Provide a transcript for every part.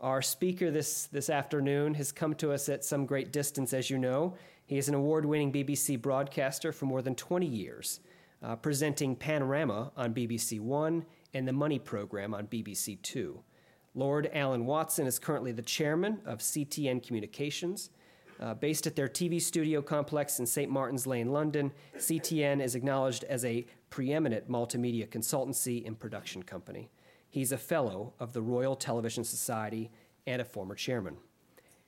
Our speaker this, this afternoon has come to us at some great distance, as you know. He is an award winning BBC broadcaster for more than 20 years, uh, presenting Panorama on BBC One and the Money program on BBC Two. Lord Alan Watson is currently the chairman of CTN Communications. Uh, based at their TV studio complex in St. Martin's Lane, London, CTN is acknowledged as a preeminent multimedia consultancy and production company. He's a fellow of the Royal Television Society and a former chairman.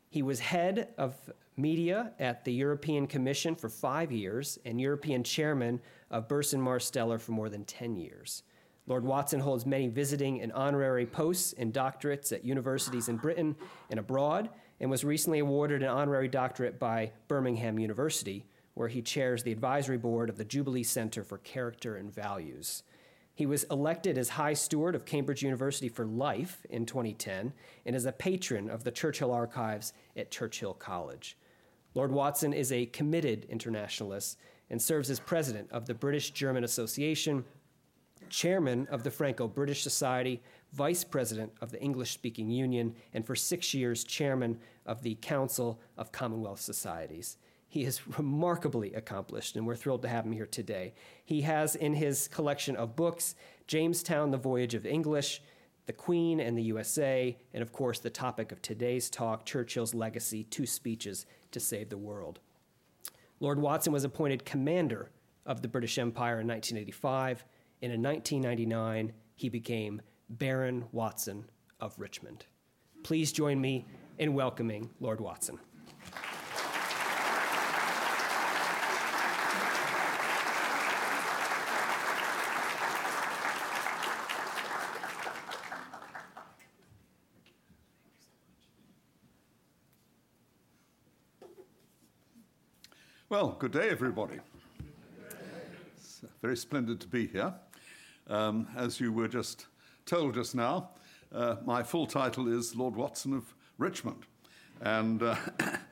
He was head of media at the European Commission for five years and European chairman of Burson Marsteller for more than 10 years. Lord Watson holds many visiting and honorary posts and doctorates at universities in Britain and abroad, and was recently awarded an honorary doctorate by Birmingham University, where he chairs the advisory board of the Jubilee Center for Character and Values. He was elected as High Steward of Cambridge University for life in 2010 and is a patron of the Churchill Archives at Churchill College. Lord Watson is a committed internationalist and serves as president of the British German Association, chairman of the Franco British Society, vice president of the English Speaking Union, and for six years, chairman of the Council of Commonwealth Societies. He is remarkably accomplished, and we're thrilled to have him here today. He has in his collection of books Jamestown, The Voyage of English, The Queen and the USA, and of course, the topic of today's talk Churchill's Legacy Two Speeches to Save the World. Lord Watson was appointed commander of the British Empire in 1985, and in 1999, he became Baron Watson of Richmond. Please join me in welcoming Lord Watson. Well, good day, everybody. It's very splendid to be here. Um, as you were just told just now, uh, my full title is Lord Watson of Richmond. And uh,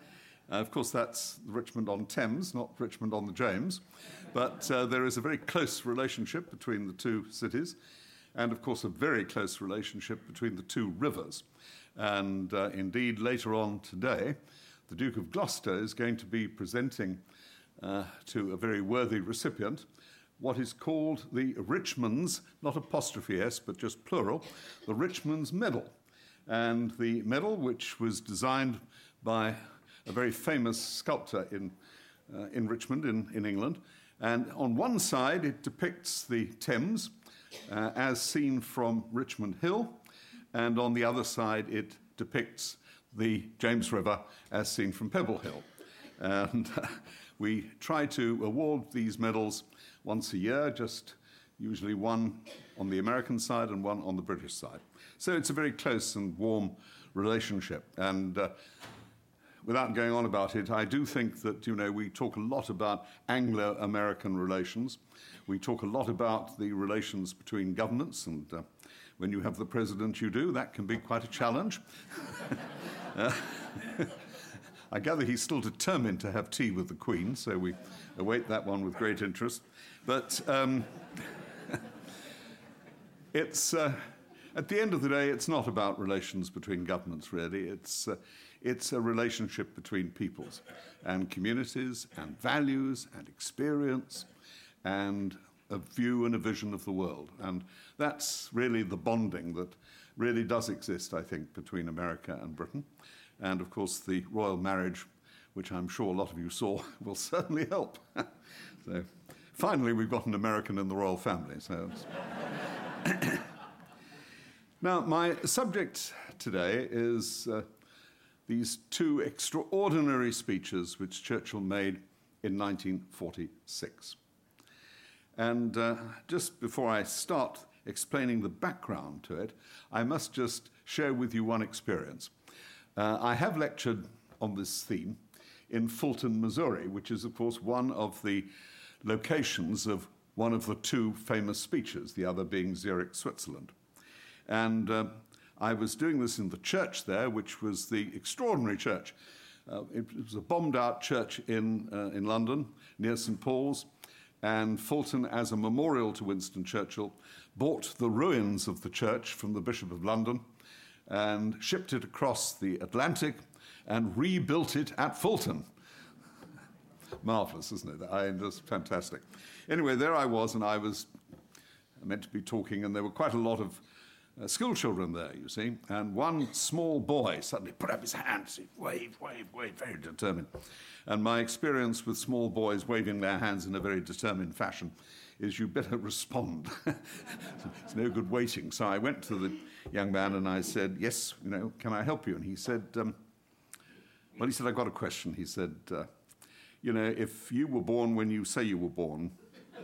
of course, that's Richmond on Thames, not Richmond on the James. But uh, there is a very close relationship between the two cities, and of course, a very close relationship between the two rivers. And uh, indeed, later on today, the Duke of Gloucester is going to be presenting uh, to a very worthy recipient what is called the Richmond's, not apostrophe S, but just plural, the Richmond's Medal. And the medal, which was designed by a very famous sculptor in, uh, in Richmond, in, in England. And on one side, it depicts the Thames uh, as seen from Richmond Hill, and on the other side, it depicts the James River as seen from Pebble Hill. And we try to award these medals once a year, just usually one on the American side and one on the British side. So it's a very close and warm relationship. And uh, without going on about it, I do think that, you know, we talk a lot about Anglo American relations. We talk a lot about the relations between governments, and uh, when you have the president you do, that can be quite a challenge. uh, I gather he's still determined to have tea with the Queen, so we await that one with great interest. But um, it's, uh, at the end of the day, it's not about relations between governments, really. It's, uh, it's a relationship between peoples and communities and values and experience and a view and a vision of the world. And that's really the bonding that really does exist, I think, between America and Britain. And of course, the royal marriage, which I'm sure a lot of you saw, will certainly help. so, finally, we've got an American in the royal family. So now, my subject today is uh, these two extraordinary speeches which Churchill made in 1946. And uh, just before I start explaining the background to it, I must just share with you one experience. Uh, I have lectured on this theme in Fulton, Missouri, which is, of course, one of the locations of one of the two famous speeches, the other being Zurich, Switzerland. And uh, I was doing this in the church there, which was the extraordinary church. Uh, it, was a bombed out church in, uh, in London near St. Paul's. And Fulton, as a memorial to Winston Churchill, bought the ruins of the church from the Bishop of London and shipped it across the Atlantic and rebuilt it at Fulton. Marvelous, isn't it? I, just fantastic. Anyway, there I was, and I was meant to be talking, and there were quite a lot of uh, school children there, you see, and one small boy suddenly put up his hands, he waved, waved, waved, very determined. And my experience with small boys waving their hands in a very determined fashion is you better respond. it's no good waiting. So I went to the young man and I said, Yes, you know, can I help you? And he said, um, Well, he said, I've got a question. He said, uh, You know, if you were born when you say you were born,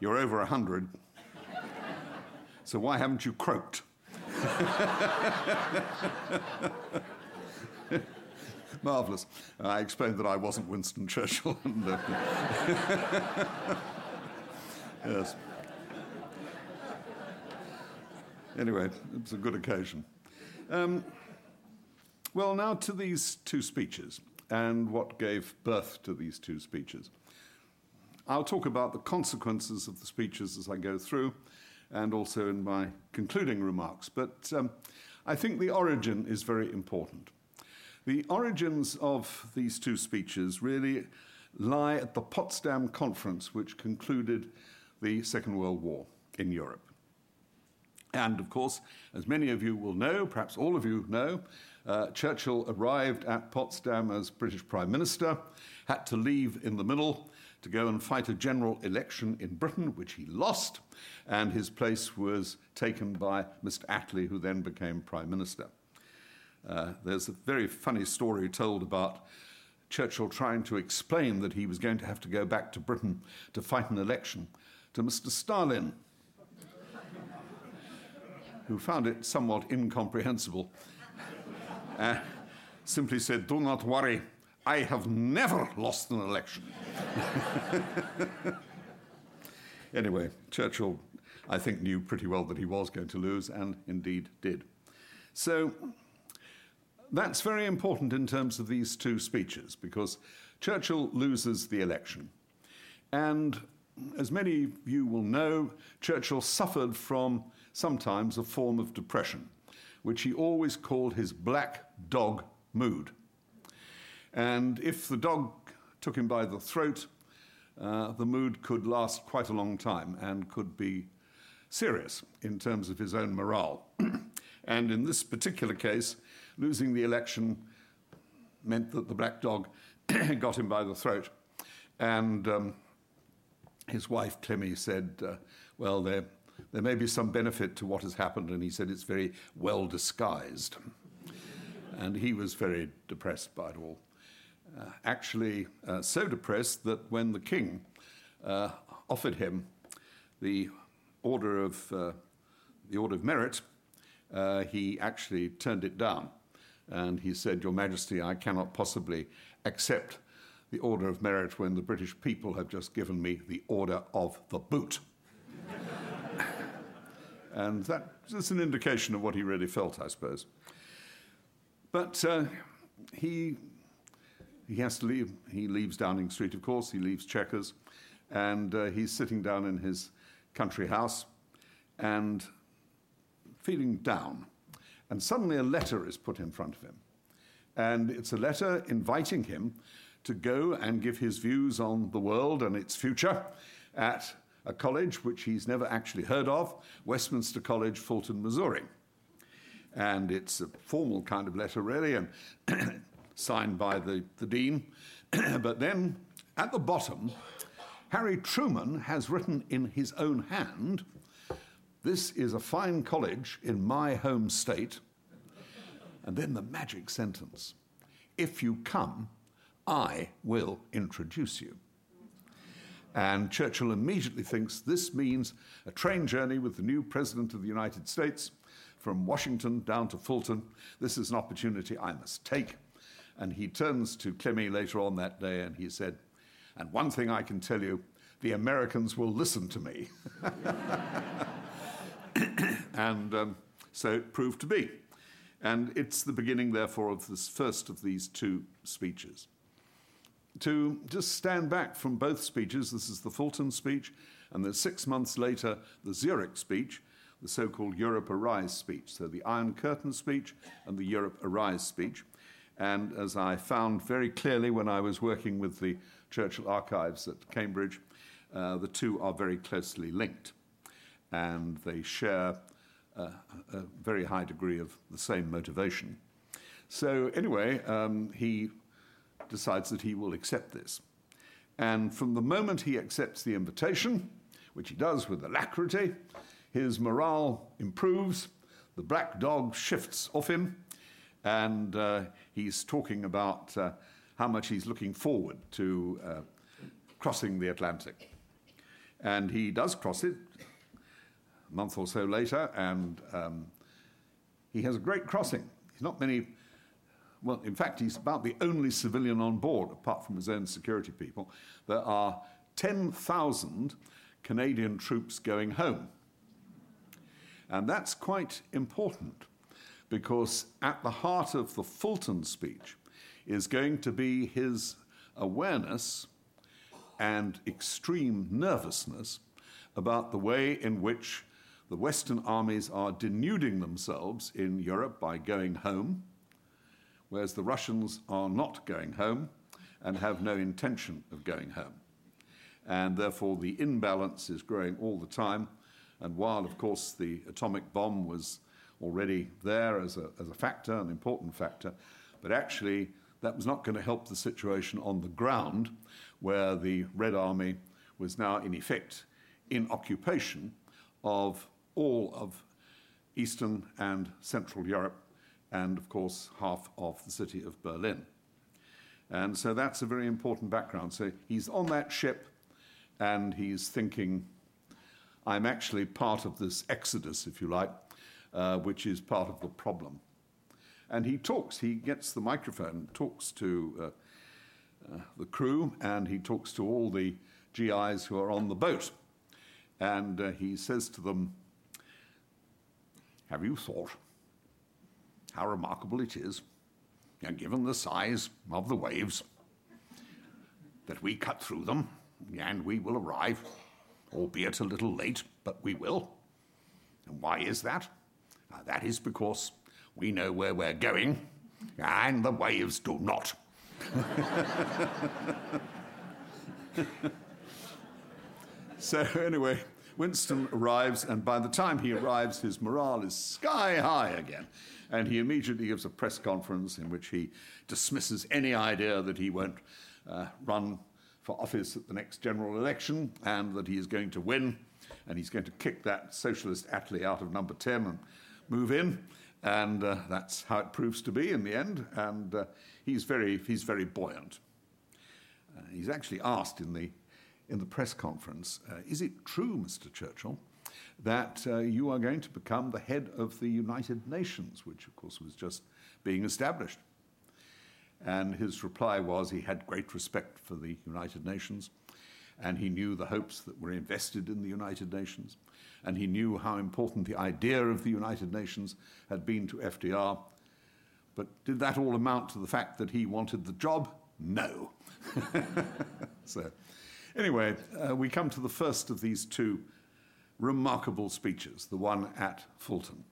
you're over 100, so why haven't you croaked? Marvellous. I explained that I wasn't Winston Churchill. And, uh, yes. Anyway, it was a good occasion. Um, well, now to these two speeches and what gave birth to these two speeches. I'll talk about the consequences of the speeches as I go through and also in my concluding remarks, but um, I think the origin is very important. The origins of these two speeches really lie at the Potsdam Conference, which concluded the Second World War in Europe. And of course, as many of you will know, perhaps all of you know, uh, Churchill arrived at Potsdam as British Prime Minister, had to leave in the middle to go and fight a general election in Britain, which he lost, and his place was taken by Mr. Attlee, who then became Prime Minister. Uh, there's a very funny story told about Churchill trying to explain that he was going to have to go back to Britain to fight an election to Mr. Stalin, who found it somewhat incomprehensible. Uh, simply said, Do not worry, I have never lost an election. anyway, Churchill, I think, knew pretty well that he was going to lose, and indeed did. So, that's very important in terms of these two speeches because Churchill loses the election. And as many of you will know, Churchill suffered from sometimes a form of depression, which he always called his black dog mood. And if the dog took him by the throat, uh, the mood could last quite a long time and could be serious in terms of his own morale. and in this particular case, losing the election meant that the black dog got him by the throat. And um, his wife, Clemmy, said, uh, Well, there, there may be some benefit to what has happened. And he said, It's very well disguised. and he was very depressed by it all. Uh, actually, uh, so depressed that when the king uh, offered him the Order of, the Order of Merit, he actually turned it down and he said, Your Majesty, I cannot possibly accept the Order of Merit when the British people have just given me the Order of the Boot. and that's an indication of what he really felt, I suppose. But uh, he, he has to leave. He leaves Downing Street, of course, he leaves Chequers, and uh, he's sitting down in his country house and feeling down. And suddenly a letter is put in front of him. And it's a letter inviting him to go and give his views on the world and its future at a college which he's never actually heard of, Westminster College, Fulton, Missouri. And it's a formal kind of letter, really, and signed by the, the dean. but then at the bottom, Harry Truman has written in his own hand this is a fine college in my home state. And then the magic sentence If you come, I will introduce you. And Churchill immediately thinks this means a train journey with the new President of the United States from Washington down to Fulton. This is an opportunity I must take. And he turns to Clemmy later on that day and he said, And one thing I can tell you the Americans will listen to me. and um, so it proved to be. And it's the beginning, therefore, of this first of these two speeches. To just stand back from both speeches, this is the Fulton speech, and then six months later, the Zurich speech. the so called Europe Arise speech. So the Iron Curtain speech and the Europe Arise speech. And as I found very clearly when I was working with the Churchill Archives at Cambridge, uh, the two are very closely linked. And they share uh, a very high degree of the same motivation. So, anyway, um, he decides that he will accept this. And from the moment he accepts the invitation, which he does with alacrity, his morale improves, the black dog shifts off him, and uh, he's talking about uh, how much he's looking forward to uh, crossing the Atlantic. And he does cross it a month or so later, and um, he has a great crossing. He's not many, well, in fact, he's about the only civilian on board, apart from his own security people. There are 10,000 Canadian troops going home. And that's quite important because at the heart of the Fulton speech is going to be his awareness and extreme nervousness about the way in which the Western armies are denuding themselves in Europe by going home, whereas the Russians are not going home and have no intention of going home. And therefore, the imbalance is growing all the time. And while, of course, the atomic bomb was already there as a, as a factor, an important factor, but actually that was not going to help the situation on the ground, where the Red Army was now, in effect, in occupation of all of Eastern and Central Europe, and of course, half of the city of Berlin. And so that's a very important background. So he's on that ship and he's thinking, I'm actually part of this exodus, if you like, uh, which is part of the problem. And he talks, he gets the microphone, talks to uh, uh, the crew, and he talks to all the GIs who are on the boat. And uh, he says to them, Have you thought how remarkable it is, and given the size of the waves, that we cut through them and we will arrive, albeit a little late, but we will. And why is that? Uh, that is because we know where we're going, and the waves do not. so, anyway, Winston arrives, and by the time he arrives, his morale is sky high again. And he immediately gives a press conference in which he dismisses any idea that he won't uh, run for office at the next general election and that he is going to win and he's going to kick that socialist Attlee out of number 10 and move in. And uh, that's how it proves to be in the end. And uh, he's, very, he's very buoyant. Uh, he's actually asked in the, in the press conference uh, Is it true, Mr. Churchill, that uh, you are going to become the head of the United Nations, which, of course, was just being established? And his reply was he had great respect for the United Nations, and he knew the hopes that were invested in the United Nations, and he knew how important the idea of the United Nations had been to FDR. But did that all amount to the fact that he wanted the job? No. so, anyway, uh, we come to the first of these two remarkable speeches, the one at Fulton.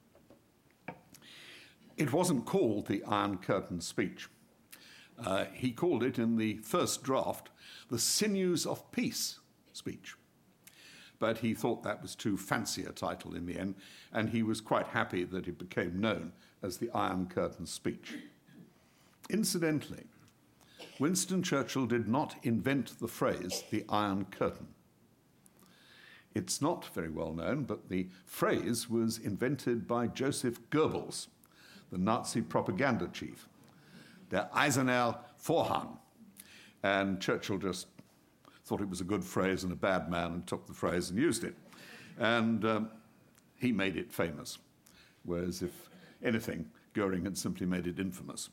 It wasn't called the Iron Curtain speech. Uh, he called it in the first draft the Sinews of Peace speech. But he thought that was too fancy a title in the end, and he was quite happy that it became known as the Iron Curtain speech. Incidentally, Winston Churchill did not invent the phrase the Iron Curtain. It's not very well known, but the phrase was invented by Joseph Goebbels, the Nazi propaganda chief der Eiserne Vorhang. And Churchill just thought it was a good phrase and a bad man and took the phrase and used it. And um, he made it famous, whereas if anything, Goering had simply made it infamous.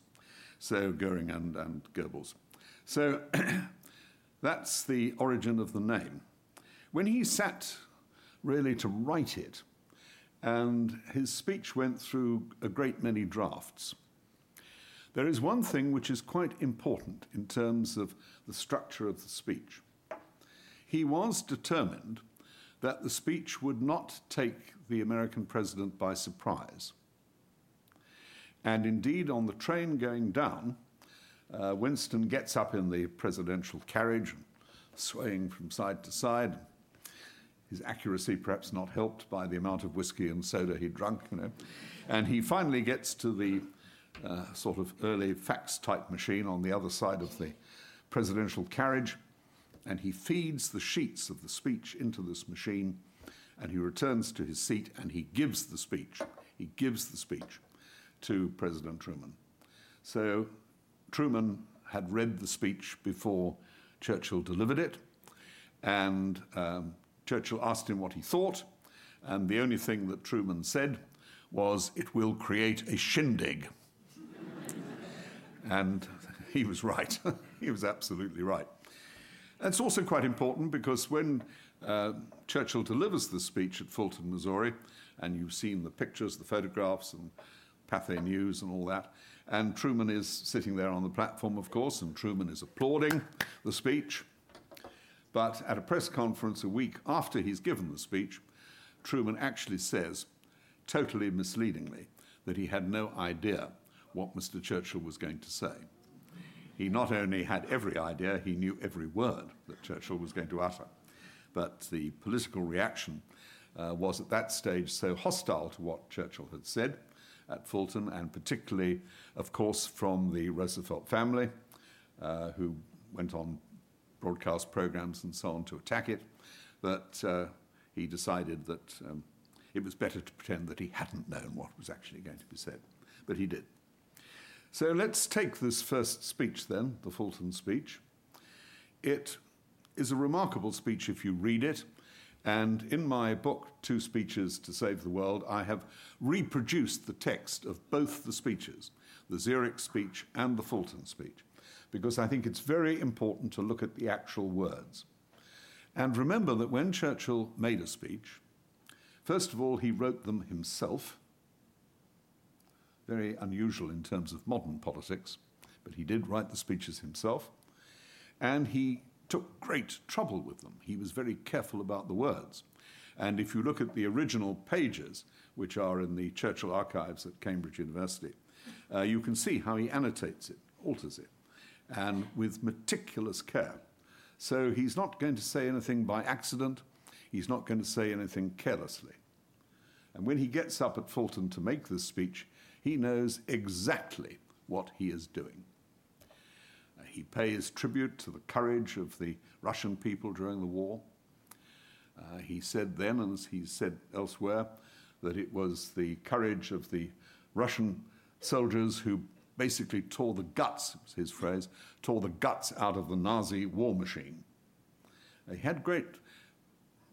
So Goering and, and Goebbels. So that's the origin of the name. When he sat really to write it, and his speech went through a great many drafts, there is one thing which is quite important in terms of the structure of the speech. He was determined that the speech would not take the American president by surprise. And indeed, on the train going down, uh, Winston gets up in the presidential carriage, swaying from side to side. His accuracy perhaps not helped by the amount of whiskey and soda he'd drunk, you know. And he finally gets to the uh, sort of early fax type machine on the other side of the presidential carriage, and he feeds the sheets of the speech into this machine, and he returns to his seat and he gives the speech. He gives the speech to President Truman. So Truman had read the speech before Churchill delivered it, and um, Churchill asked him what he thought, and the only thing that Truman said was, It will create a shindig. and he was right. he was absolutely right. It's also quite important because when uh, Churchill delivers the speech at Fulton, Missouri, and you've seen the pictures, the photographs, and Pathé News and all that, and Truman is sitting there on the platform, of course, and Truman is applauding the speech. But at a press conference a week after he's given the speech, Truman actually says, totally misleadingly, that he had no idea what Mr. Churchill was going to say. He not only had every idea, he knew every word that Churchill was going to utter. But the political reaction uh, was at that stage so hostile to what Churchill had said at Fulton, and particularly, of course, from the Roosevelt family, uh, who went on broadcast programs and so on to attack it, that uh, he decided that um, it was better to pretend that he hadn't known what was actually going to be said. But he did. So let's take this first speech then, the Fulton speech. It is a remarkable speech if you read it. And in my book, Two Speeches to Save the World, I have reproduced the text of both the speeches, the Zurich speech and the Fulton speech, because I think it's very important to look at the actual words. And remember that when Churchill made a speech, first of all, he wrote them himself, very unusual in terms of modern politics, but he did write the speeches himself. And he took great trouble with them. He was very careful about the words. And if you look at the original pages, which are in the Churchill archives at Cambridge University, uh, you can see how he annotates it, alters it, and with meticulous care. So he's not going to say anything by accident, he's not going to say anything carelessly. And when he gets up at Fulton to make this speech, he knows exactly what he is doing. He pays tribute to the courage of the Russian people during the war. Uh, he said then, and as he said elsewhere, that it was the courage of the Russian soldiers who basically tore the guts, was his phrase, tore the guts out of the Nazi war machine. Uh, he had great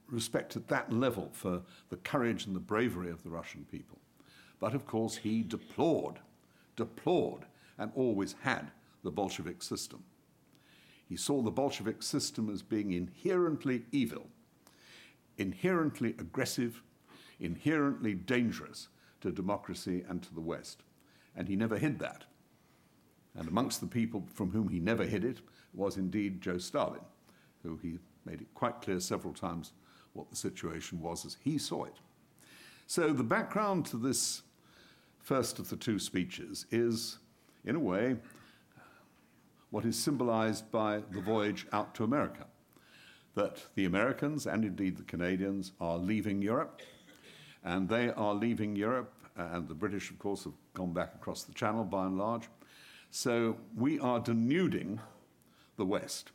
respect at that level for the courage and the bravery of the Russian people. But of course, he deplored, deplored, and always had the Bolshevik system. He saw the Bolshevik system as being inherently evil, inherently aggressive, inherently dangerous to democracy and to the West. And he never hid that. And amongst the people from whom he never hid it was indeed Joe Stalin, who he made it quite clear several times what the situation was as he saw it. So the background to this first of the two speeches is, in a way, what is symbolized by the voyage out to America. That the Americans and indeed the Canadians are leaving Europe, and they are leaving Europe, uh, and the British, of course, have gone back across the Channel by and large. So we are denuding the West,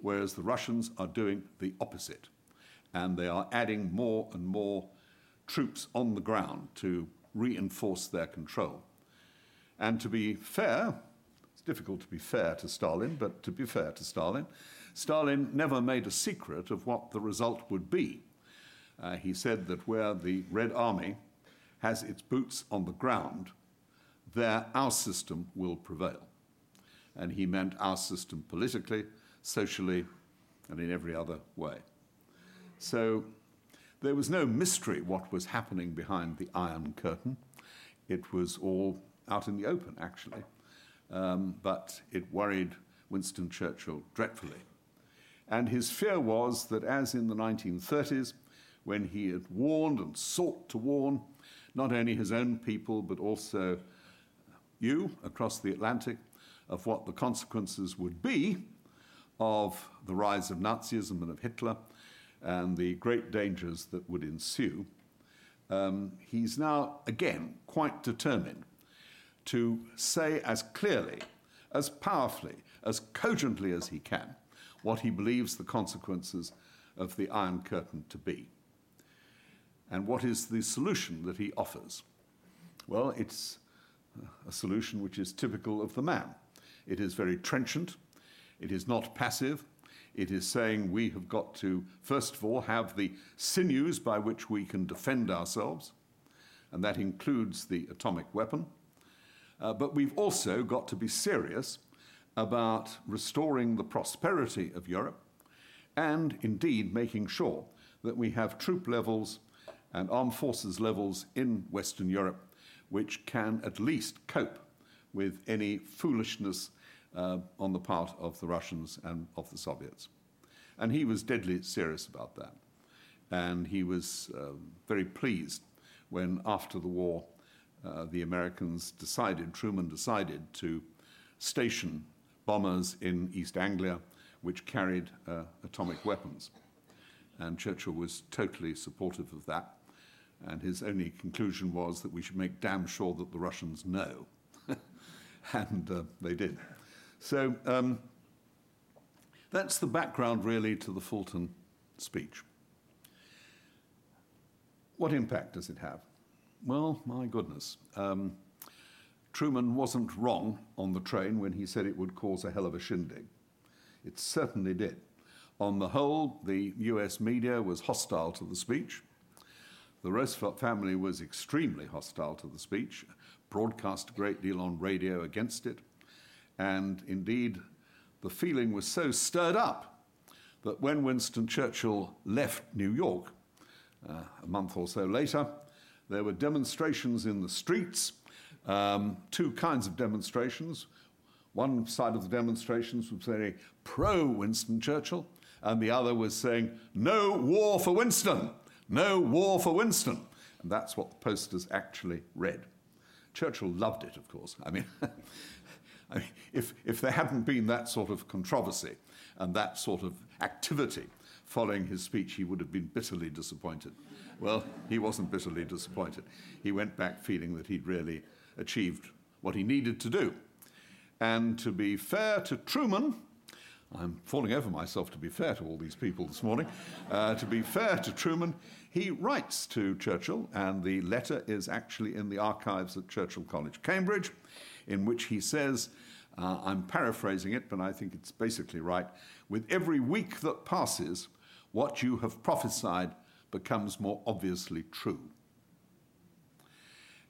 whereas the Russians are doing the opposite. And they are adding more and more troops on the ground to reinforce their control. And to be fair, it's difficult to be fair to Stalin, but to be fair to Stalin, Stalin never made a secret of what the result would be. Uh, he said that where the Red Army has its boots on the ground, there our system will prevail. And he meant our system politically, socially, and in every other way. So there was no mystery what was happening behind the Iron Curtain. It was all out in the open, actually um, but it worried Winston Churchill dreadfully. And his fear was that, as in the 1930s, when he had warned and sought to warn not only his own people, but also you across the Atlantic of what the consequences would be of the rise of Nazism and of Hitler and the great dangers that would ensue. Um, he's now again quite determined to say as clearly, as powerfully, as cogently as he can what he believes the consequences of the Iron Curtain to be. And what is the solution that he offers? Well, it's a solution which is typical of the man. It is very trenchant, it is not passive. It is saying we have got to, first of all, have the sinews by which we can defend ourselves, and that includes the atomic weapon. Uh, but we've also got to be serious about restoring the prosperity of Europe and indeed making sure that we have troop levels and armed forces levels in Western Europe which can at least cope with any foolishness uh, on the part of the Russians and of the Soviets. And he was deadly serious about that. And he was uh, very pleased when, after the war, uh, the Americans decided, Truman decided to station bombers in East Anglia which carried uh, atomic weapons. And Churchill was totally supportive of that. And his only conclusion was that we should make damn sure that the Russians know. and uh, they did. So um, that's the background, really, to the Fulton speech. What impact does it have? Well, my goodness. Um, Truman wasn't wrong on the train when he said it would cause a hell of a shindig. It certainly did. On the whole, the US media was hostile to the speech. The Roosevelt family was extremely hostile to the speech, broadcast a great deal on radio against it. And indeed, the feeling was so stirred up that when Winston Churchill left New York uh, a month or so later, there were demonstrations in the streets, um, two kinds of demonstrations. One side of the demonstrations was very pro Winston Churchill, and the other was saying, No war for Winston! No war for Winston! And that's what the posters actually read. Churchill loved it, of course. I mean, Mean, if, if there hadn't been that sort of controversy and that sort of activity following his speech, he would have been bitterly disappointed. Well, he wasn't bitterly disappointed. He went back feeling that he'd really achieved what he needed to do. And to be fair to Truman, I'm falling over myself to be fair to all these people this morning. Uh, to be fair to Truman, he writes to Churchill, and the letter is actually in the archives at Churchill College, Cambridge in which he says, uh, I'm paraphrasing it, but I think it's basically right, with every week that passes, what you have prophesied becomes more obviously true.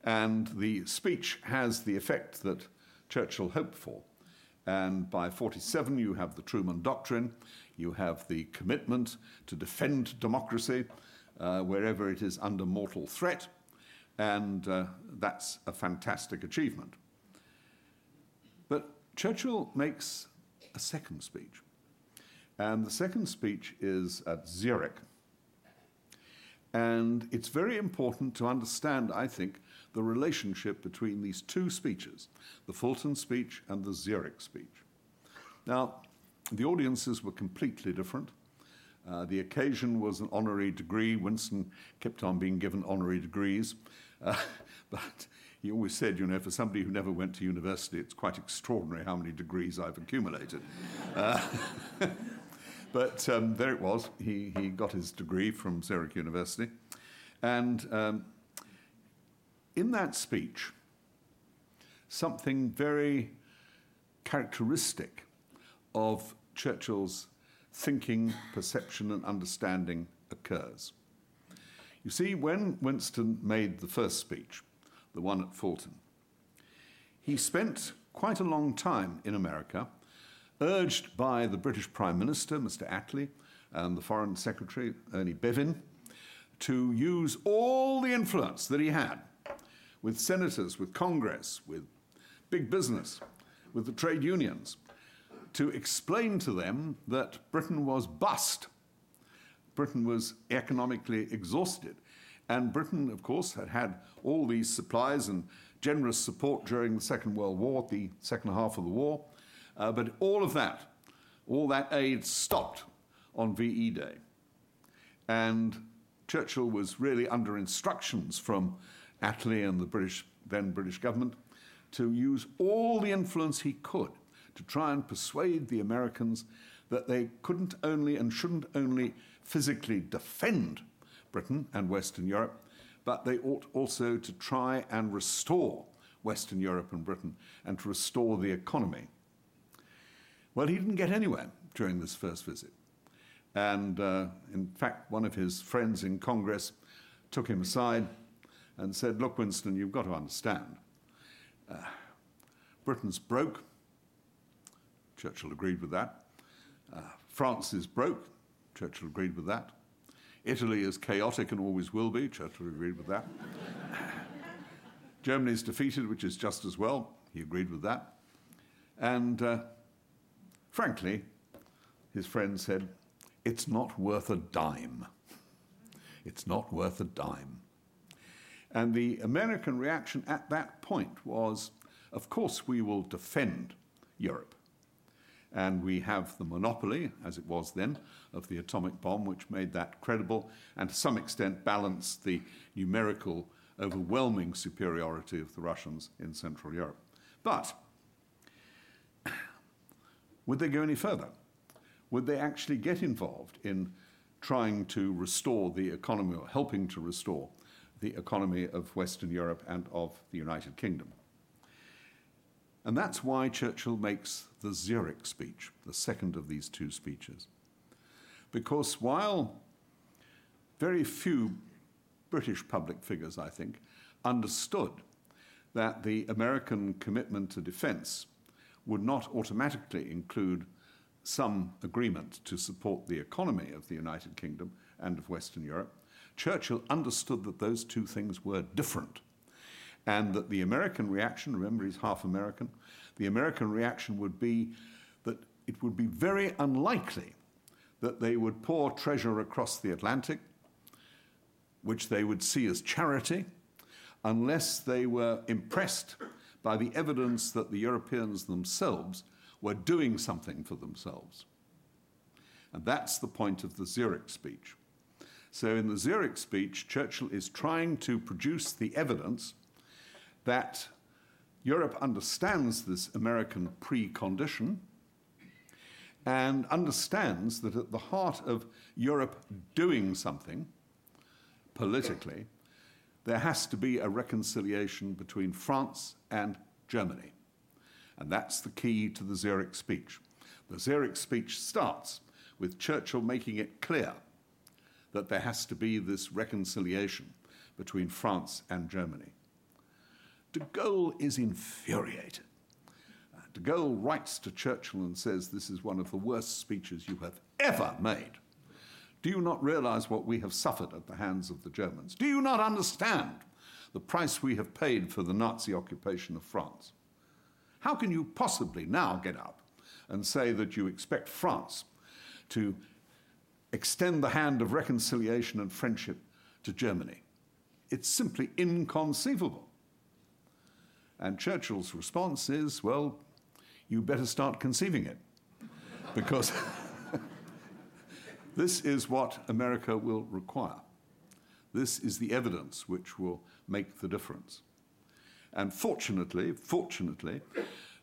And the speech has the effect that Churchill hoped for. And by 47, you have the Truman Doctrine, you have the commitment to defend democracy uh, wherever it is under mortal threat, and uh, that's a fantastic achievement. Churchill makes a second speech. And the second speech is at Zurich. And it's very important to understand, I think, the relationship between these two speeches the Fulton speech and the Zurich speech. Now, the audiences were completely different. Uh, the occasion was an honorary degree. Winston kept on being given honorary degrees. Uh, but he always said, you know, for somebody who never went to university, it's quite extraordinary how many degrees I've accumulated. Uh, but um, there it was. He, he got his degree from Zurich University. And um, in that speech, something very characteristic of Churchill's thinking, perception, and understanding occurs. You see, when Winston made the first speech, the one at Fulton. He spent quite a long time in America, urged by the British Prime Minister, Mr. Attlee, and the Foreign Secretary, Ernie Bevin, to use all the influence that he had with senators, with Congress, with big business, with the trade unions, to explain to them that Britain was bust. Britain was economically exhausted. And Britain, of course, had had all these supplies and generous support during the Second World War, the second half of the war. Uh, but all of that, all that aid stopped on VE Day. And Churchill was really under instructions from Attlee and the British, then British government to use all the influence he could to try and persuade the Americans that they couldn't only and shouldn't only physically defend Britain and Western Europe, but they ought also to try and restore Western Europe and Britain and to restore the economy. Well, he didn't get anywhere during this first visit. And uh, in fact, one of his friends in Congress took him aside and said, Look, Winston, you've got to understand. Uh, Britain's broke. Churchill agreed with that. Uh, France is broke. Churchill agreed with that. Italy is chaotic and always will be. Churchill agreed with that. Germany is defeated, which is just as well. He agreed with that. And uh, frankly, his friend said, It's not worth a dime. It's not worth a dime. And the American reaction at that point was, Of course, we will defend Europe and we have the monopoly, as it was then, of the atomic bomb, which made that credible and to some extent balanced the numerical overwhelming superiority of the Russians in Central Europe. But would they go any further? Would they actually get involved in trying to restore the economy or helping to restore the economy of Western Europe and of the United Kingdom? And that's why Churchill makes the Zurich speech, the second of these two speeches. Because while very few British public figures, I think, understood that the American commitment to defense would not automatically include some agreement to support the economy of the United Kingdom and of Western Europe, Churchill understood that those two things were different and that the American reaction, remember he's half American, the American reaction would be that it would be very unlikely that they would pour treasure across the Atlantic, which they would see as charity, unless they were impressed by the evidence that the Europeans themselves were doing something for themselves. And that's the point of the Zurich speech. So, in the Zurich speech, Churchill is trying to produce the evidence that Europe understands this American precondition and understands that at the heart of Europe doing something politically, there has to be a reconciliation between France and Germany. And that's the key to the Zurich speech. The Zurich speech starts with Churchill making it clear that there has to be this reconciliation between France and Germany. De Gaulle is infuriated. Uh, de Gaulle writes to Churchill and says, This is one of the worst speeches you have ever made. Do you not realize what we have suffered at the hands of the Germans? Do you not understand the price we have paid for the Nazi occupation of France? How can you possibly now get up and say that you expect France to extend the hand of reconciliation and friendship to Germany? It's simply inconceivable. And Churchill's response is, well, you better start conceiving it. Because this is what America will require. This is the evidence which will make the difference. And fortunately, fortunately,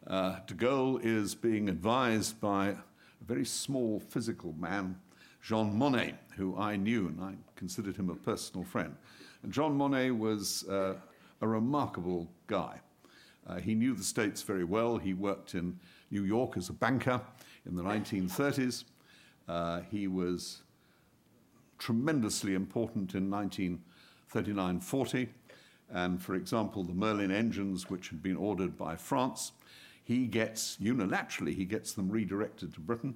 uh, de Gaulle is being advised by a very small physical man, Jean Monnet, who I knew and I considered him a personal friend. And Jean Monnet was uh, a remarkable guy. Uh, he knew the States very well. He worked in New York as a banker in the 1930s. Uh, he was tremendously important in 1939 40. And for example, the Merlin engines, which had been ordered by France, he gets, unilaterally, he gets them redirected to Britain,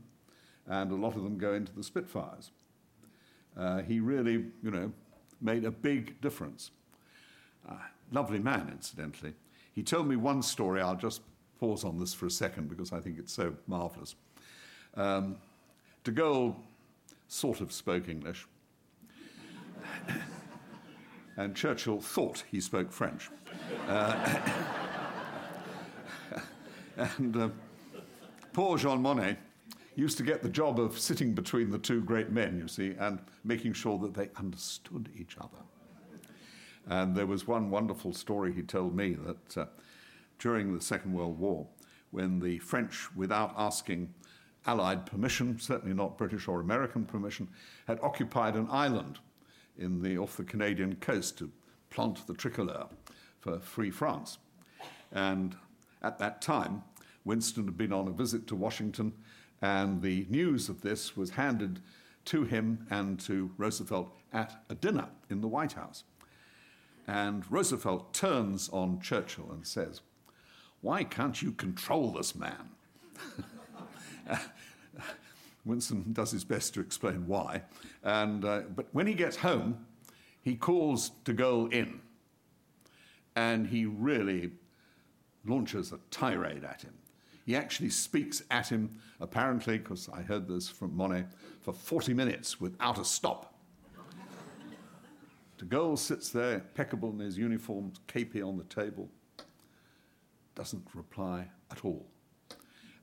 and a lot of them go into the Spitfires. Uh, he really, you know, made a big difference. Uh, lovely man, incidentally. He told me one story. I'll just pause on this for a second because I think it's so marvelous. Um, de Gaulle sort of spoke English. and Churchill thought he spoke French. Uh, and uh, poor Jean Monnet used to get the job of sitting between the two great men, you see, and making sure that they understood each other. And there was one wonderful story he told me that uh, during the Second World War, when the French, without asking Allied permission, certainly not British or American permission, had occupied an island in the, off the Canadian coast to plant the tricolor for Free France. And at that time, Winston had been on a visit to Washington, and the news of this was handed to him and to Roosevelt at a dinner in the White House. And Roosevelt turns on Churchill and says, Why can't you control this man? Winston does his best to explain why. And, uh, but when he gets home, he calls de Gaulle in. And he really launches a tirade at him. He actually speaks at him, apparently, because I heard this from Monnet, for 40 minutes without a stop. De Gaulle sits there, impeccable in his uniform, kepi on the table, doesn't reply at all.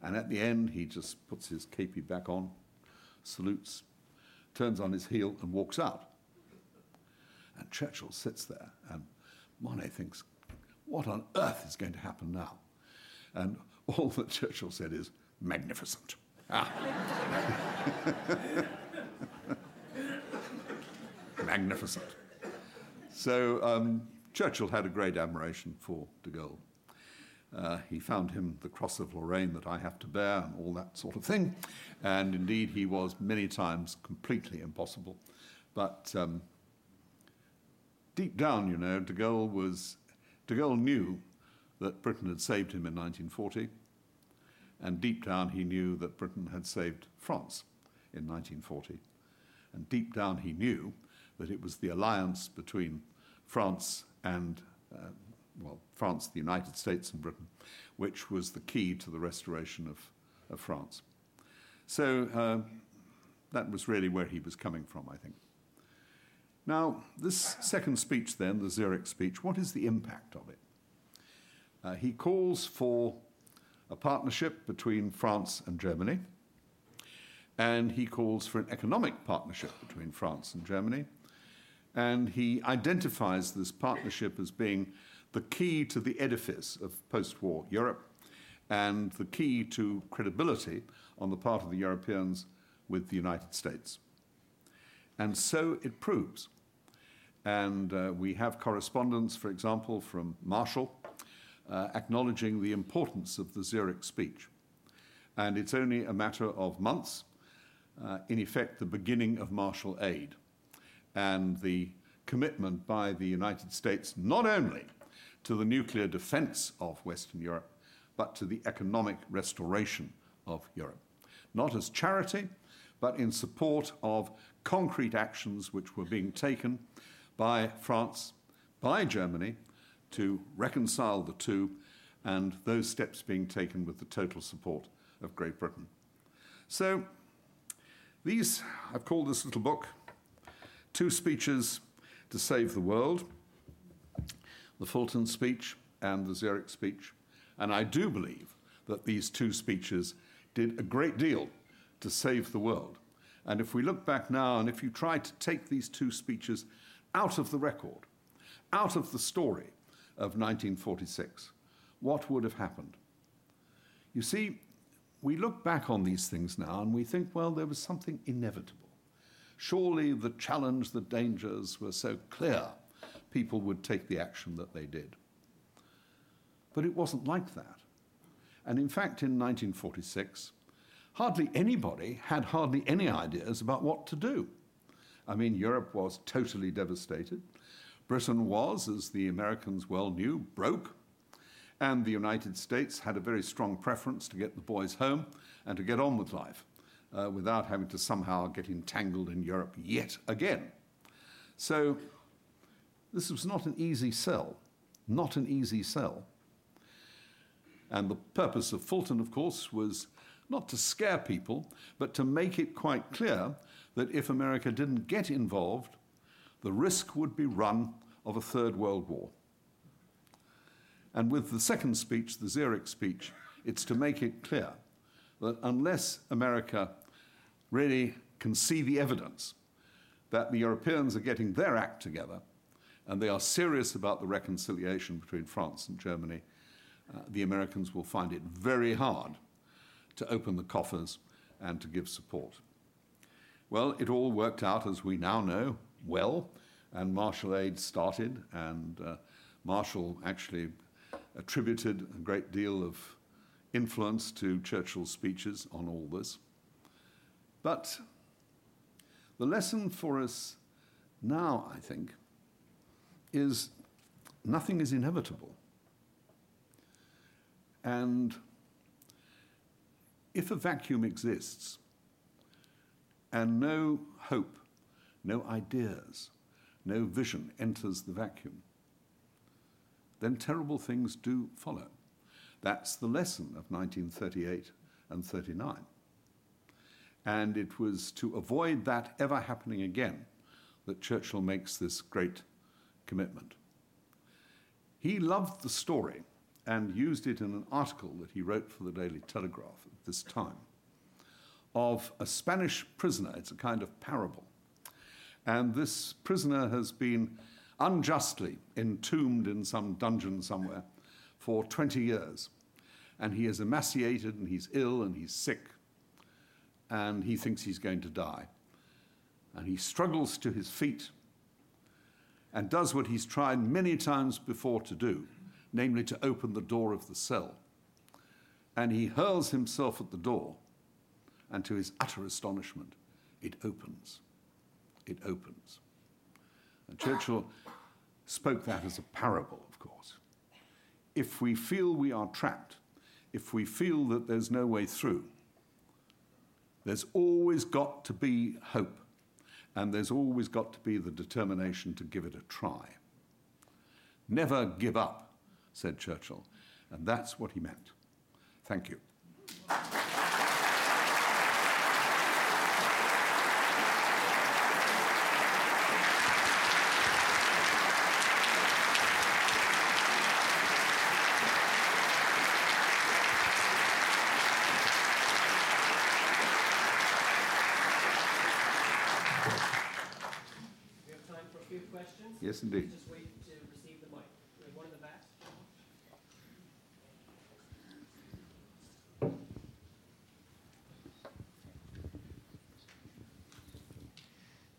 And at the end, he just puts his kepi back on, salutes, turns on his heel, and walks out. And Churchill sits there, and Monnet thinks, what on earth is going to happen now? And all that Churchill said is, magnificent. Ah. magnificent. So um, Churchill had a great admiration for de Gaulle. Uh, he found him the cross of Lorraine that I have to bear and all that sort of thing. And indeed, he was many times completely impossible. But um, deep down, you know, de Gaulle was, de Gaulle knew that Britain had saved him in 1940. And deep down, he knew that Britain had saved France in 1940. And deep down, he knew that it was the alliance between France and uh, well, France, the United States, and Britain, which was the key to the restoration of, of France. So uh, that was really where he was coming from, I think. Now, this second speech, then, the Zurich speech, what is the impact of it? Uh, he calls for a partnership between France and Germany, and he calls for an economic partnership between France and Germany, and he identifies this partnership as being the key to the edifice of post war Europe and the key to credibility on the part of the Europeans with the United States. And so it proves. And uh, we have correspondence, for example, from Marshall uh, acknowledging the importance of the Zurich speech. And it's only a matter of months, uh, in effect, the beginning of Marshall aid and the commitment by the United States not only to the nuclear defense of Western Europe, but to the economic restoration of Europe. Not as charity, but in support of concrete actions which were being taken by France, by Germany, to reconcile the two, and those steps being taken with the total support of Great Britain. So, these, I've called this little book, Two Speeches to Save the World the Fulton speech and the Zurich speech. And I do believe that these two speeches did a great deal to save the world. And if we look back now, and if you try to take these two speeches out of the record, out of the story of 1946, what would have happened? You see, we look back on these things now and we think, well, there was something inevitable. Surely the challenge, the dangers were so clear people would take the action that they did. But it wasn't like that. And in fact, in 1946, hardly anybody had hardly any ideas about what to do. I mean, Europe was totally devastated. Britain was, as the Americans well knew, broke. And the United States had a very strong preference to get the boys home and to get on with life uh, without having to somehow get entangled in Europe yet again. So this was not an easy sell, not an easy sell. And the purpose of Fulton, of course, was not to scare people, but to make it quite clear that if America didn't get involved, the risk would be run of a Third World War. And with the second speech, the Zurich speech, it's to make it clear that unless America really can see the evidence that the Europeans are getting their act together and they are serious about the reconciliation between France and Germany, uh, the Americans will find it very hard to open the coffers and to give support. Well, it all worked out, as we now know, well, and Marshall Aid started, and uh, Marshall actually attributed a great deal of influence to Churchill's speeches on all this. But the lesson for us now, I think, is nothing is inevitable. And if a vacuum exists and no hope, no ideas, no vision enters the vacuum, then terrible things do follow. That's the lesson of 1938 and 39. And it was to avoid that ever happening again that Churchill makes this great commitment. He loved the story and used it in an article that he wrote for the Daily Telegraph at this time of a Spanish prisoner. It's a kind of parable. And this prisoner has been unjustly entombed in some dungeon somewhere for 20 years. And he is emaciated and he's ill and he's sick and he thinks he's going to die. And he struggles to his feet and does what he's tried many times before to do, namely to open the door of the cell. And he hurls himself at the door, and to his utter astonishment, it opens. It opens. And Churchill spoke that as a parable, of course. If we feel we are trapped, if we feel that there's no way through, there's always got to be hope, and there's always got to be the determination to give it a try. Never give up, said Churchill, and that's what he meant. Thank you. Yes, indeed. Just wait to receive the mic. We have one in the back.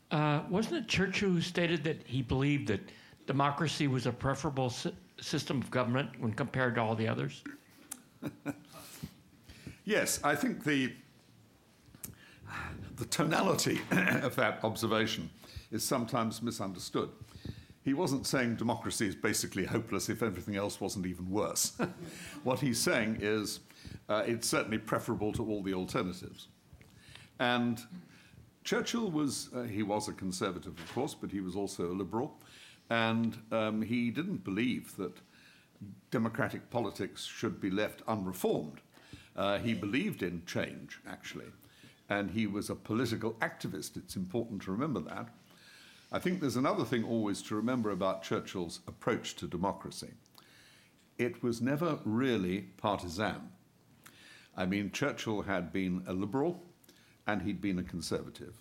Uh, wasn't it Churchill who stated that he believed that democracy was a preferable sy- system of government when compared to all the others? Yes, I think the, the tonality of that observation is sometimes misunderstood. He wasn't saying democracy is basically hopeless if everything else wasn't even worse. what he's saying is uh, it's certainly preferable to all the alternatives. And Churchill was, uh, he was a conservative, of course, but he was also a liberal. And um, he didn't believe that democratic politics should be left unreformed. Uh, he believed in change, actually, and he was a political activist. It's important to remember that. I think there's another thing always to remember about Churchill's approach to democracy. It was never really partisan. I mean, Churchill had been a liberal and he'd been a conservative.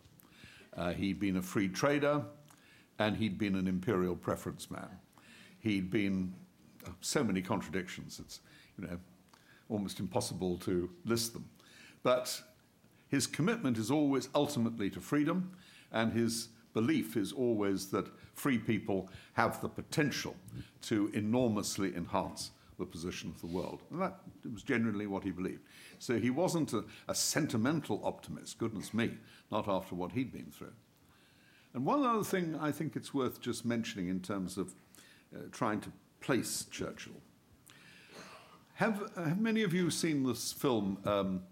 Uh, he'd been a free trader and he'd been an imperial preference man. He'd been uh, so many contradictions, it's, you know, almost impossible to list them. But his commitment is always ultimately to freedom, and his belief is always that free people have the potential to enormously enhance the position of the world. And that was genuinely what he believed. So he wasn't a, a sentimental optimist, goodness me, not after what he'd been through. And one other thing I think it's worth just mentioning in terms of uh, trying to place Churchill have, have many of you seen this film um,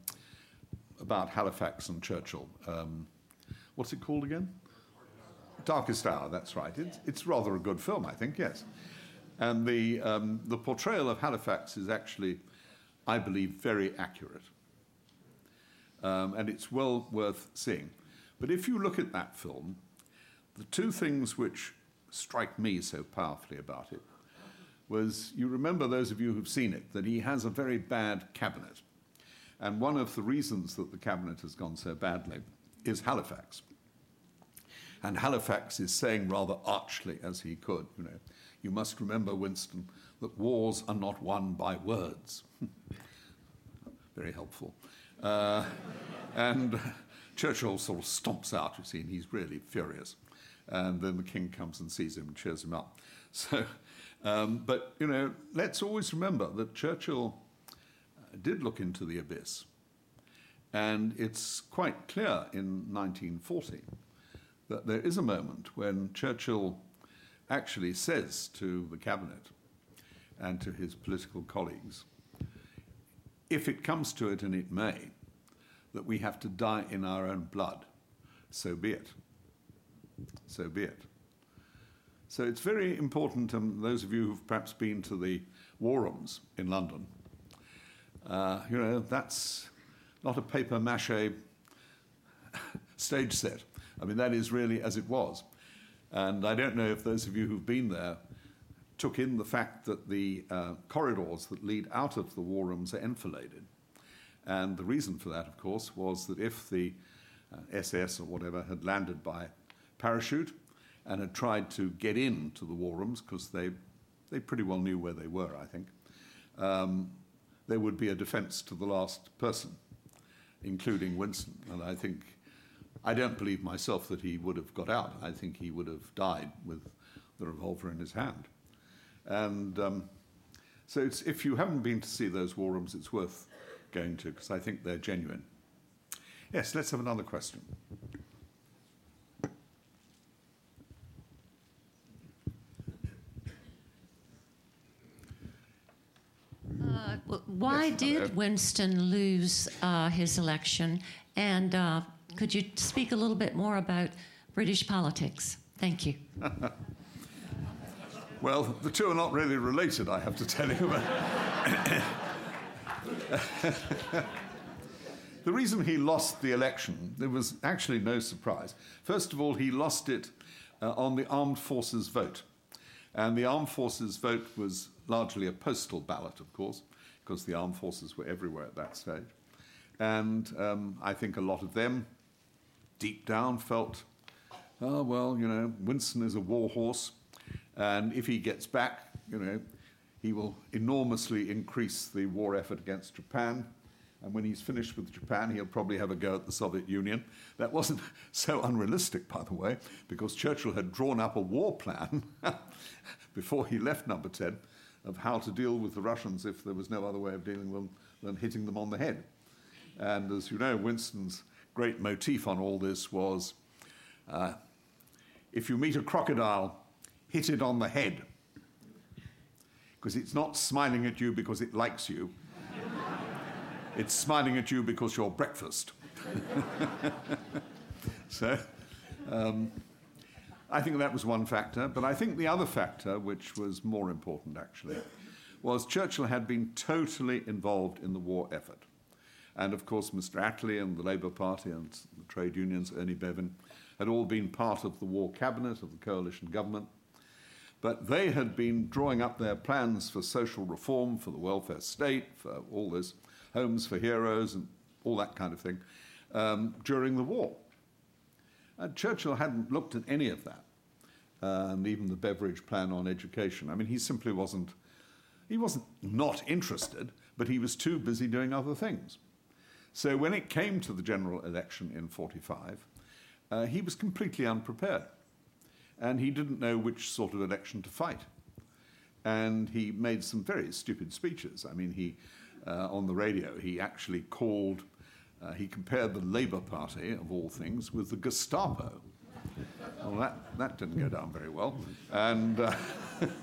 about Halifax and Churchill? Um, what's it called again? Darkest Hour, that's right. It's, it's rather a good film, I think, yes. And the, um, the portrayal of Halifax is actually, I believe, very accurate. Um, and it's well worth seeing. But if you look at that film, the two things which strike me so powerfully about it was you remember, those of you who've seen it, that he has a very bad cabinet. And one of the reasons that the cabinet has gone so badly is Halifax. And Halifax is saying rather archly as he could, you know, you must remember, Winston, that wars are not won by words. very helpful. Uh, and Churchill sort of stomps out, you see, and he's really furious. And then the king comes and sees him and cheers him up. So, um, but, you know, let's always remember that Churchill uh, did look into the abyss. And it's quite clear in 1940 that there is a moment when Churchill actually says to the cabinet and to his political colleagues, if it comes to it, and it may, that we have to die in our own blood, so be it. So be it. So it's very important, and those of you who've perhaps been to the war rooms in London, uh, you know, that's not a paper mache stage set. I mean, that is really as it was. And I don't know if those of you who've been there took in the fact that the uh, corridors that lead out of the war rooms are enfiladed. And the reason for that, of course, was that if the uh, SS or whatever had landed by parachute and had tried to get into the war rooms, because they, they pretty well knew where they were, I think, um, there would be a defense to the last person, including Winston. And I think, I don't believe myself that he would have got out. I think he would have died with the revolver in his hand. And um, so if you haven't been to see those war rooms, it's worth going to because I think they're genuine. Yes, let's have another question. Uh, why Yes, did. Winston lose uh, his election? And uh, could you speak a little bit more about British politics? Thank you. Well, the two are not really related, I have to tell you. the reason he lost the election, there was actually no surprise. First of all, he lost it uh, on the armed forces vote. And the armed forces vote was largely a postal ballot, of course, because the armed forces were everywhere at that stage. And um, I think a lot of them, deep down, felt, oh, well, you know, Winston is a war horse. And if he gets back, you know, he will enormously increase the war effort against Japan. And when he's finished with Japan, he'll probably have a go at the Soviet Union. That wasn't so unrealistic, by the way, because Churchill had drawn up a war plan before he left number 10 of how to deal with the Russians if there was no other way of dealing with them than hitting them on the head. And as you know, Winston's great motif on all this was uh, if you meet a crocodile, hit it on the head. Because it's not smiling at you because it likes you, it's smiling at you because you're breakfast. so um, I think that was one factor. But I think the other factor, which was more important actually, was Churchill had been totally involved in the war effort. And of course, Mr. Attlee and the Labour Party and the trade unions, Ernie Bevin, had all been part of the war cabinet of the coalition government. But they had been drawing up their plans for social reform, for the welfare state, for all this, homes for heroes, and all that kind of thing, um, during the war. And Churchill hadn't looked at any of that, uh, and even the Beveridge plan on education. I mean, he simply wasn't, he wasn't not interested, but he was too busy doing other things. So when it came to the general election in 45, uh, he was completely unprepared. And he didn't know which sort of election to fight. And he made some very stupid speeches. I mean, he, uh, on the radio, he actually called, uh, he compared the Labour Party, of all things, with the Gestapo. well, that, that didn't go down very well. And uh,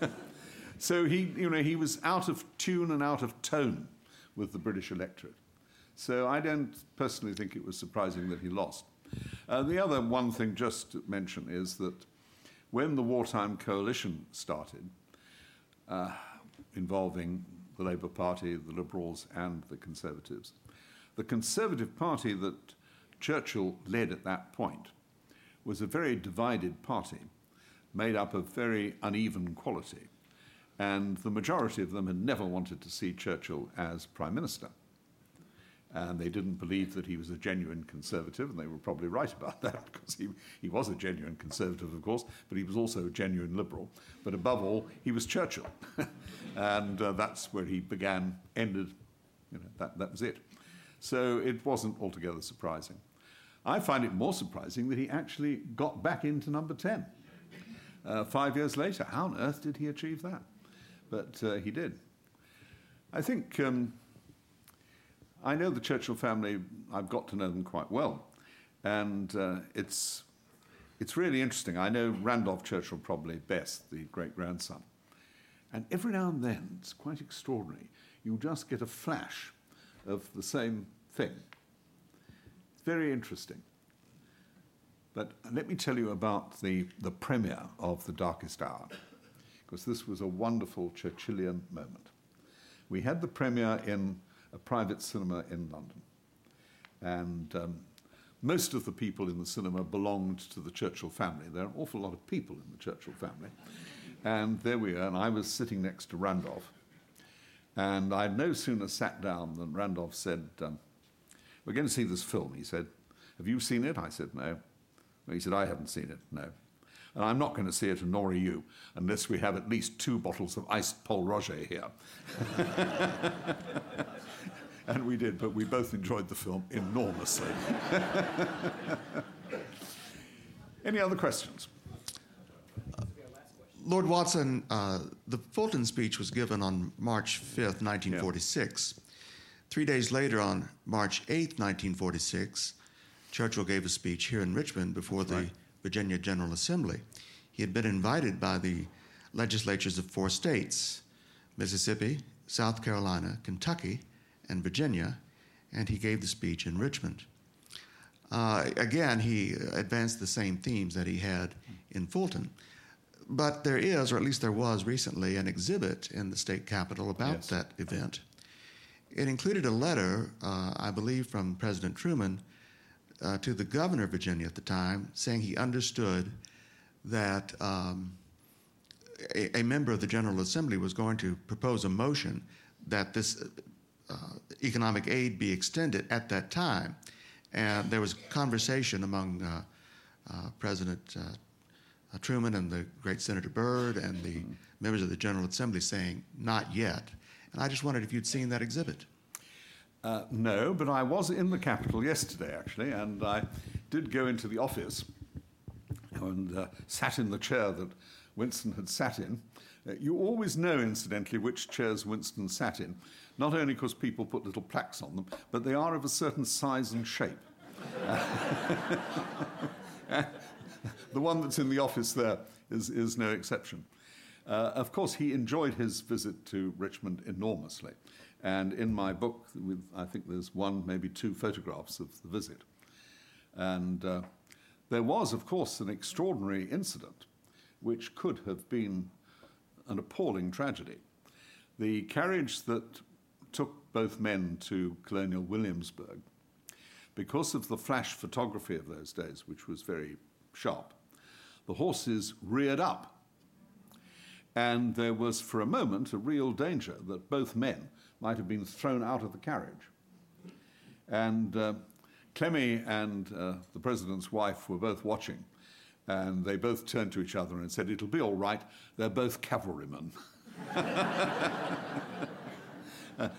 so he, you know, he was out of tune and out of tone with the British electorate. So I don't personally think it was surprising that he lost. Uh, the other one thing just to mention is that when the wartime coalition started, uh, involving the Labour Party, the Liberals, and the Conservatives, the Conservative Party that Churchill led at that point was a very divided party made up of very uneven quality. And the majority of them had never wanted to see Churchill as Prime Minister. And they didn't believe that he was a genuine conservative, and they were probably right about that because he, he was a genuine conservative, of course, but he was also a genuine liberal. But above all, he was Churchill. and uh, that's where he began, ended, you know, that, that was it. So it wasn't altogether surprising. I find it more surprising that he actually got back into number 10 uh, five years later. How on earth did he achieve that? But uh, he did. I think um, I know the Churchill family, I've got to know them quite well. And uh, it's, it's really interesting. I know Randolph Churchill probably best, the great grandson. And every now and then, it's quite extraordinary, you just get a flash of the same thing. It's very interesting. But let me tell you about the, the premiere of The Darkest Hour, because this was a wonderful Churchillian moment. We had the premiere in a private cinema in London, and um, most of the people in the cinema belonged to the Churchill family. There are an awful lot of people in the Churchill family. And there we are, and I was sitting next to Randolph. And I'd no sooner sat down than Randolph said, um, We're going to see this film. He said, Have you seen it? I said, No. He said, I haven't seen it, no. And I'm not going to see it, and nor are you, unless we have at least two bottles of iced Pol Roger here. and we did, but we both enjoyed the film enormously. Any other questions? Lord Watson, uh, the Fulton speech was given on March 5th, 1946. Yeah. Three days later, on March 8th, 1946, Churchill gave a speech here in Richmond before the right. Virginia General Assembly. He had been invited by the legislatures of four states Mississippi, South Carolina, Kentucky, and Virginia, and he gave the speech in Richmond. Uh, again, he advanced the same themes that he had in Fulton. But there is, or at least there was recently, an exhibit in the state capitol about yes. that event. It included a letter, uh, I believe, from President Truman uh, to the governor of Virginia at the time, saying he understood that um, a, a, member of the General Assembly was going to propose a motion that this uh, economic aid be extended at that time. And there was conversation among uh, uh President uh, Truman and the great Senator Byrd and the mm-hmm. members of the General Assembly saying, not yet. And I just wondered if you'd seen that exhibit. Uh, no, but I was in the Capitol yesterday, actually, and I did go into the office and uh, sat in the chair that Winston had sat in. Uh, you always know, incidentally, which chairs Winston sat in, not only because people put little plaques on them, but they are of a certain size and shape. the one that's in the office there is, is no exception. Uh, of course, he enjoyed his visit to Richmond enormously. And in my book, with, I think there's one, maybe two photographs of the visit. And uh, there was, of course, an extraordinary incident which could have been an appalling tragedy. The carriage that took both men to Colonial Williamsburg, because of the flash photography of those days, which was very sharp, the horses reared up. And there was, for a moment, a real danger that both men might have been thrown out of the carriage. And uh, Clemmy and uh, the president's wife were both watching, and they both turned to each other and said, It'll be all right, they're both cavalrymen. uh,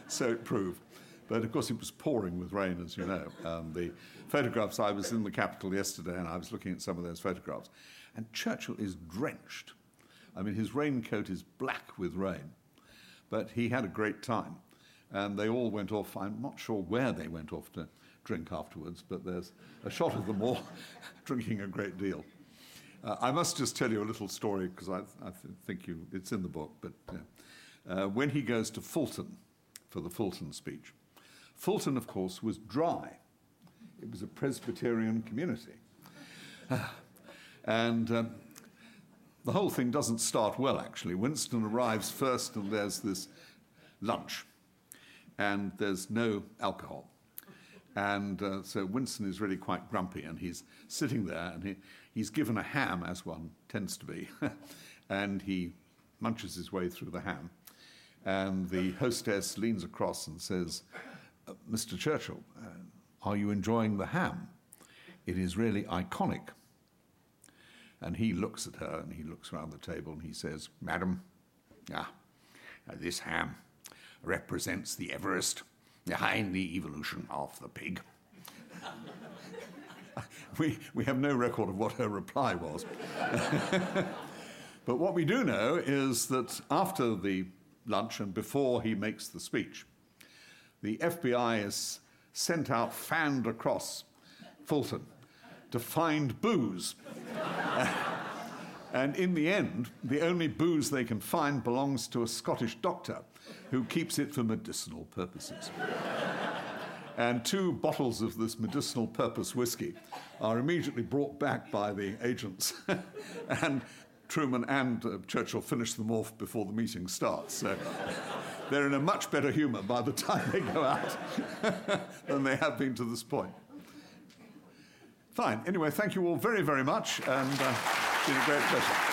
so it proved. But of course, it was pouring with rain, as you know. Um, the photographs, I was in the Capitol yesterday and I was looking at some of those photographs, and Churchill is drenched. I mean, his raincoat is black with rain, but he had a great time and they all went off. I'm not sure where they went off to drink afterwards, but there's a shot of them all drinking a great deal. Uh, I must just tell you a little story because I, I th- think you, it's in the book. But uh, when he goes to Fulton for the Fulton speech, Fulton, of course, was dry. It was a Presbyterian community. and um, the whole thing doesn't start well, actually. Winston arrives first, and there's this lunch and there's no alcohol. And uh, so Winston is really quite grumpy, and he's sitting there, and he, he's given a ham, as one tends to be, and he munches his way through the ham. And the hostess leans across and says, uh, Mr. Churchill, uh, are you enjoying the ham? It is really iconic. And he looks at her and he looks around the table and he says, Madam, ah, this ham represents the Everest behind the evolution of the pig. we, we have no record of what her reply was. but what we do know is that after the lunch and before he makes the speech, the FBI is sent out fanned across Fulton to find booze. and in the end, the only booze they can find belongs to a Scottish doctor who keeps it for medicinal purposes. and two bottles of this medicinal purpose whiskey are immediately brought back by the agents. and Truman and uh, Churchill finish them off before the meeting starts. So they're in a much better humour by the time they go out than they have been to this point. Fine. Anyway, thank you all very, very much, and uh, it's been a great pleasure.